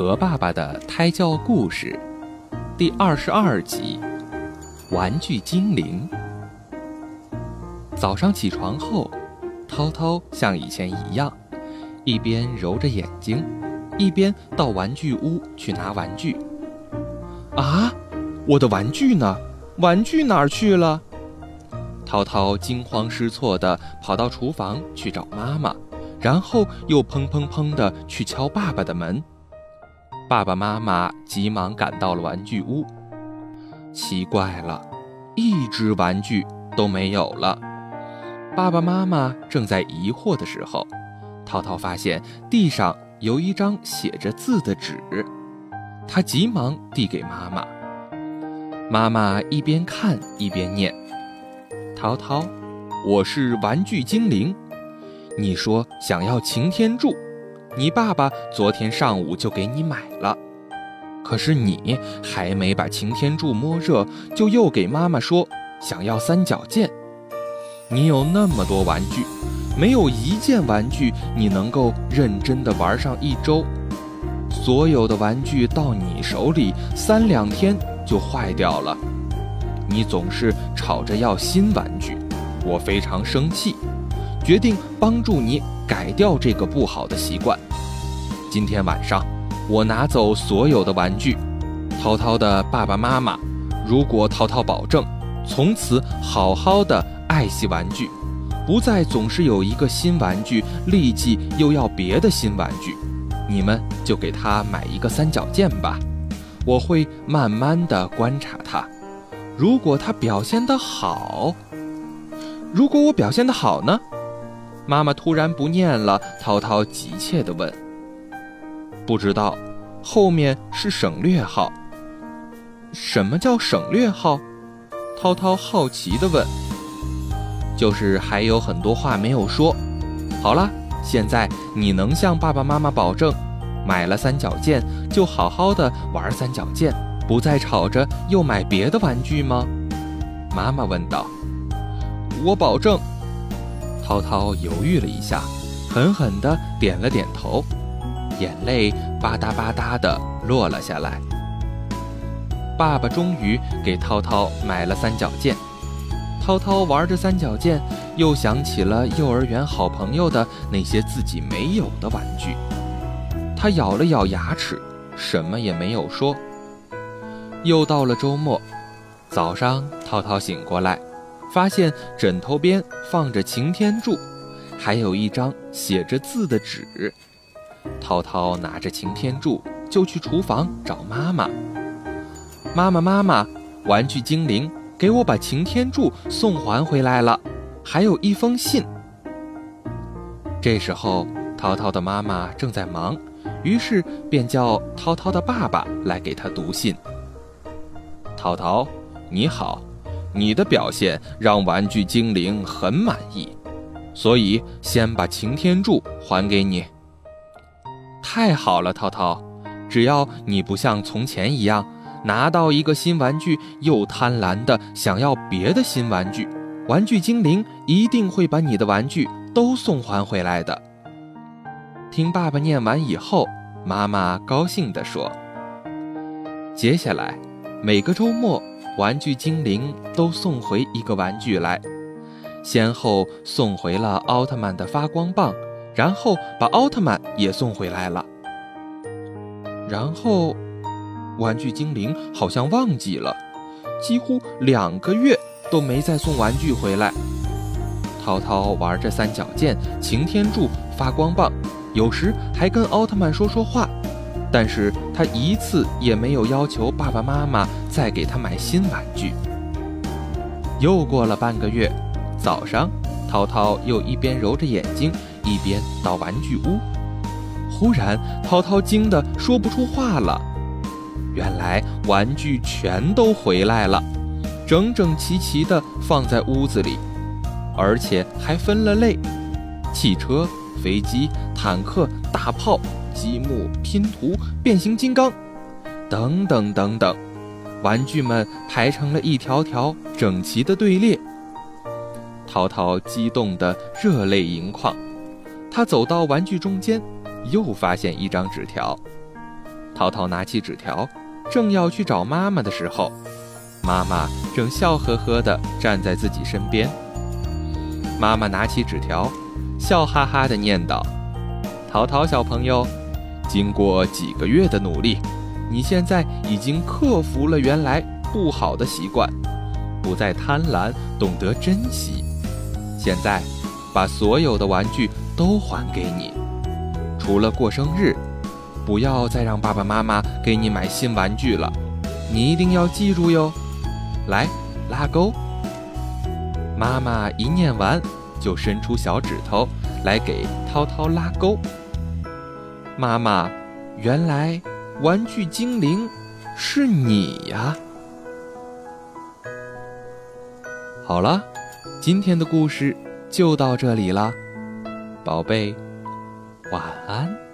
和爸爸的胎教故事，第二十二集：玩具精灵。早上起床后，涛涛像以前一样，一边揉着眼睛，一边到玩具屋去拿玩具。啊，我的玩具呢？玩具哪儿去了？涛涛惊慌失措地跑到厨房去找妈妈，然后又砰砰砰地去敲爸爸的门。爸爸妈妈急忙赶到了玩具屋。奇怪了，一只玩具都没有了。爸爸妈妈正在疑惑的时候，涛涛发现地上有一张写着字的纸，他急忙递给妈妈。妈妈一边看一边念：“涛涛，我是玩具精灵，你说想要擎天柱。”你爸爸昨天上午就给你买了，可是你还没把擎天柱摸热，就又给妈妈说想要三角剑。你有那么多玩具，没有一件玩具你能够认真的玩上一周。所有的玩具到你手里三两天就坏掉了，你总是吵着要新玩具，我非常生气。决定帮助你改掉这个不好的习惯。今天晚上，我拿走所有的玩具。涛涛的爸爸妈妈，如果涛涛保证从此好好的爱惜玩具，不再总是有一个新玩具，立即又要别的新玩具，你们就给他买一个三角剑吧。我会慢慢的观察他，如果他表现得好，如果我表现得好呢？妈妈突然不念了，涛涛急切地问：“不知道，后面是省略号。什么叫省略号？”涛涛好奇地问。“就是还有很多话没有说。好了，现在你能向爸爸妈妈保证，买了三角剑就好好的玩三角剑，不再吵着又买别的玩具吗？”妈妈问道。“我保证。”涛涛犹豫了一下，狠狠地点了点头，眼泪吧嗒吧嗒地落了下来。爸爸终于给涛涛买了三角剑。涛涛玩着三角剑，又想起了幼儿园好朋友的那些自己没有的玩具。他咬了咬牙齿，什么也没有说。又到了周末，早上，涛涛醒过来。发现枕头边放着擎天柱，还有一张写着字的纸。涛涛拿着擎天柱就去厨房找妈妈。妈妈，妈妈，玩具精灵给我把擎天柱送还回来了，还有一封信。这时候，涛涛的妈妈正在忙，于是便叫涛涛的爸爸来给他读信。涛涛，你好。你的表现让玩具精灵很满意，所以先把擎天柱还给你。太好了，涛涛，只要你不像从前一样拿到一个新玩具又贪婪的想要别的新玩具，玩具精灵一定会把你的玩具都送还回来的。听爸爸念完以后，妈妈高兴地说：“接下来每个周末。”玩具精灵都送回一个玩具来，先后送回了奥特曼的发光棒，然后把奥特曼也送回来了。然后，玩具精灵好像忘记了，几乎两个月都没再送玩具回来。涛涛玩着三角剑、擎天柱、发光棒，有时还跟奥特曼说说话。但是他一次也没有要求爸爸妈妈再给他买新玩具。又过了半个月，早上，涛涛又一边揉着眼睛，一边到玩具屋。忽然，涛涛惊得说不出话了。原来玩具全都回来了，整整齐齐地放在屋子里，而且还分了类：汽车、飞机、坦克、大炮。积木、拼图、变形金刚，等等等等，玩具们排成了一条条整齐的队列。淘淘激动得热泪盈眶，他走到玩具中间，又发现一张纸条。淘淘拿起纸条，正要去找妈妈的时候，妈妈正笑呵呵地站在自己身边。妈妈拿起纸条，笑哈哈地念道：“淘淘小朋友，经过几个月的努力，你现在已经克服了原来不好的习惯，不再贪婪，懂得珍惜。现在，把所有的玩具都还给你，除了过生日。”不要再让爸爸妈妈给你买新玩具了，你一定要记住哟。来，拉钩。妈妈一念完，就伸出小指头来给涛涛拉钩。妈妈，原来玩具精灵是你呀！好了，今天的故事就到这里了，宝贝，晚安。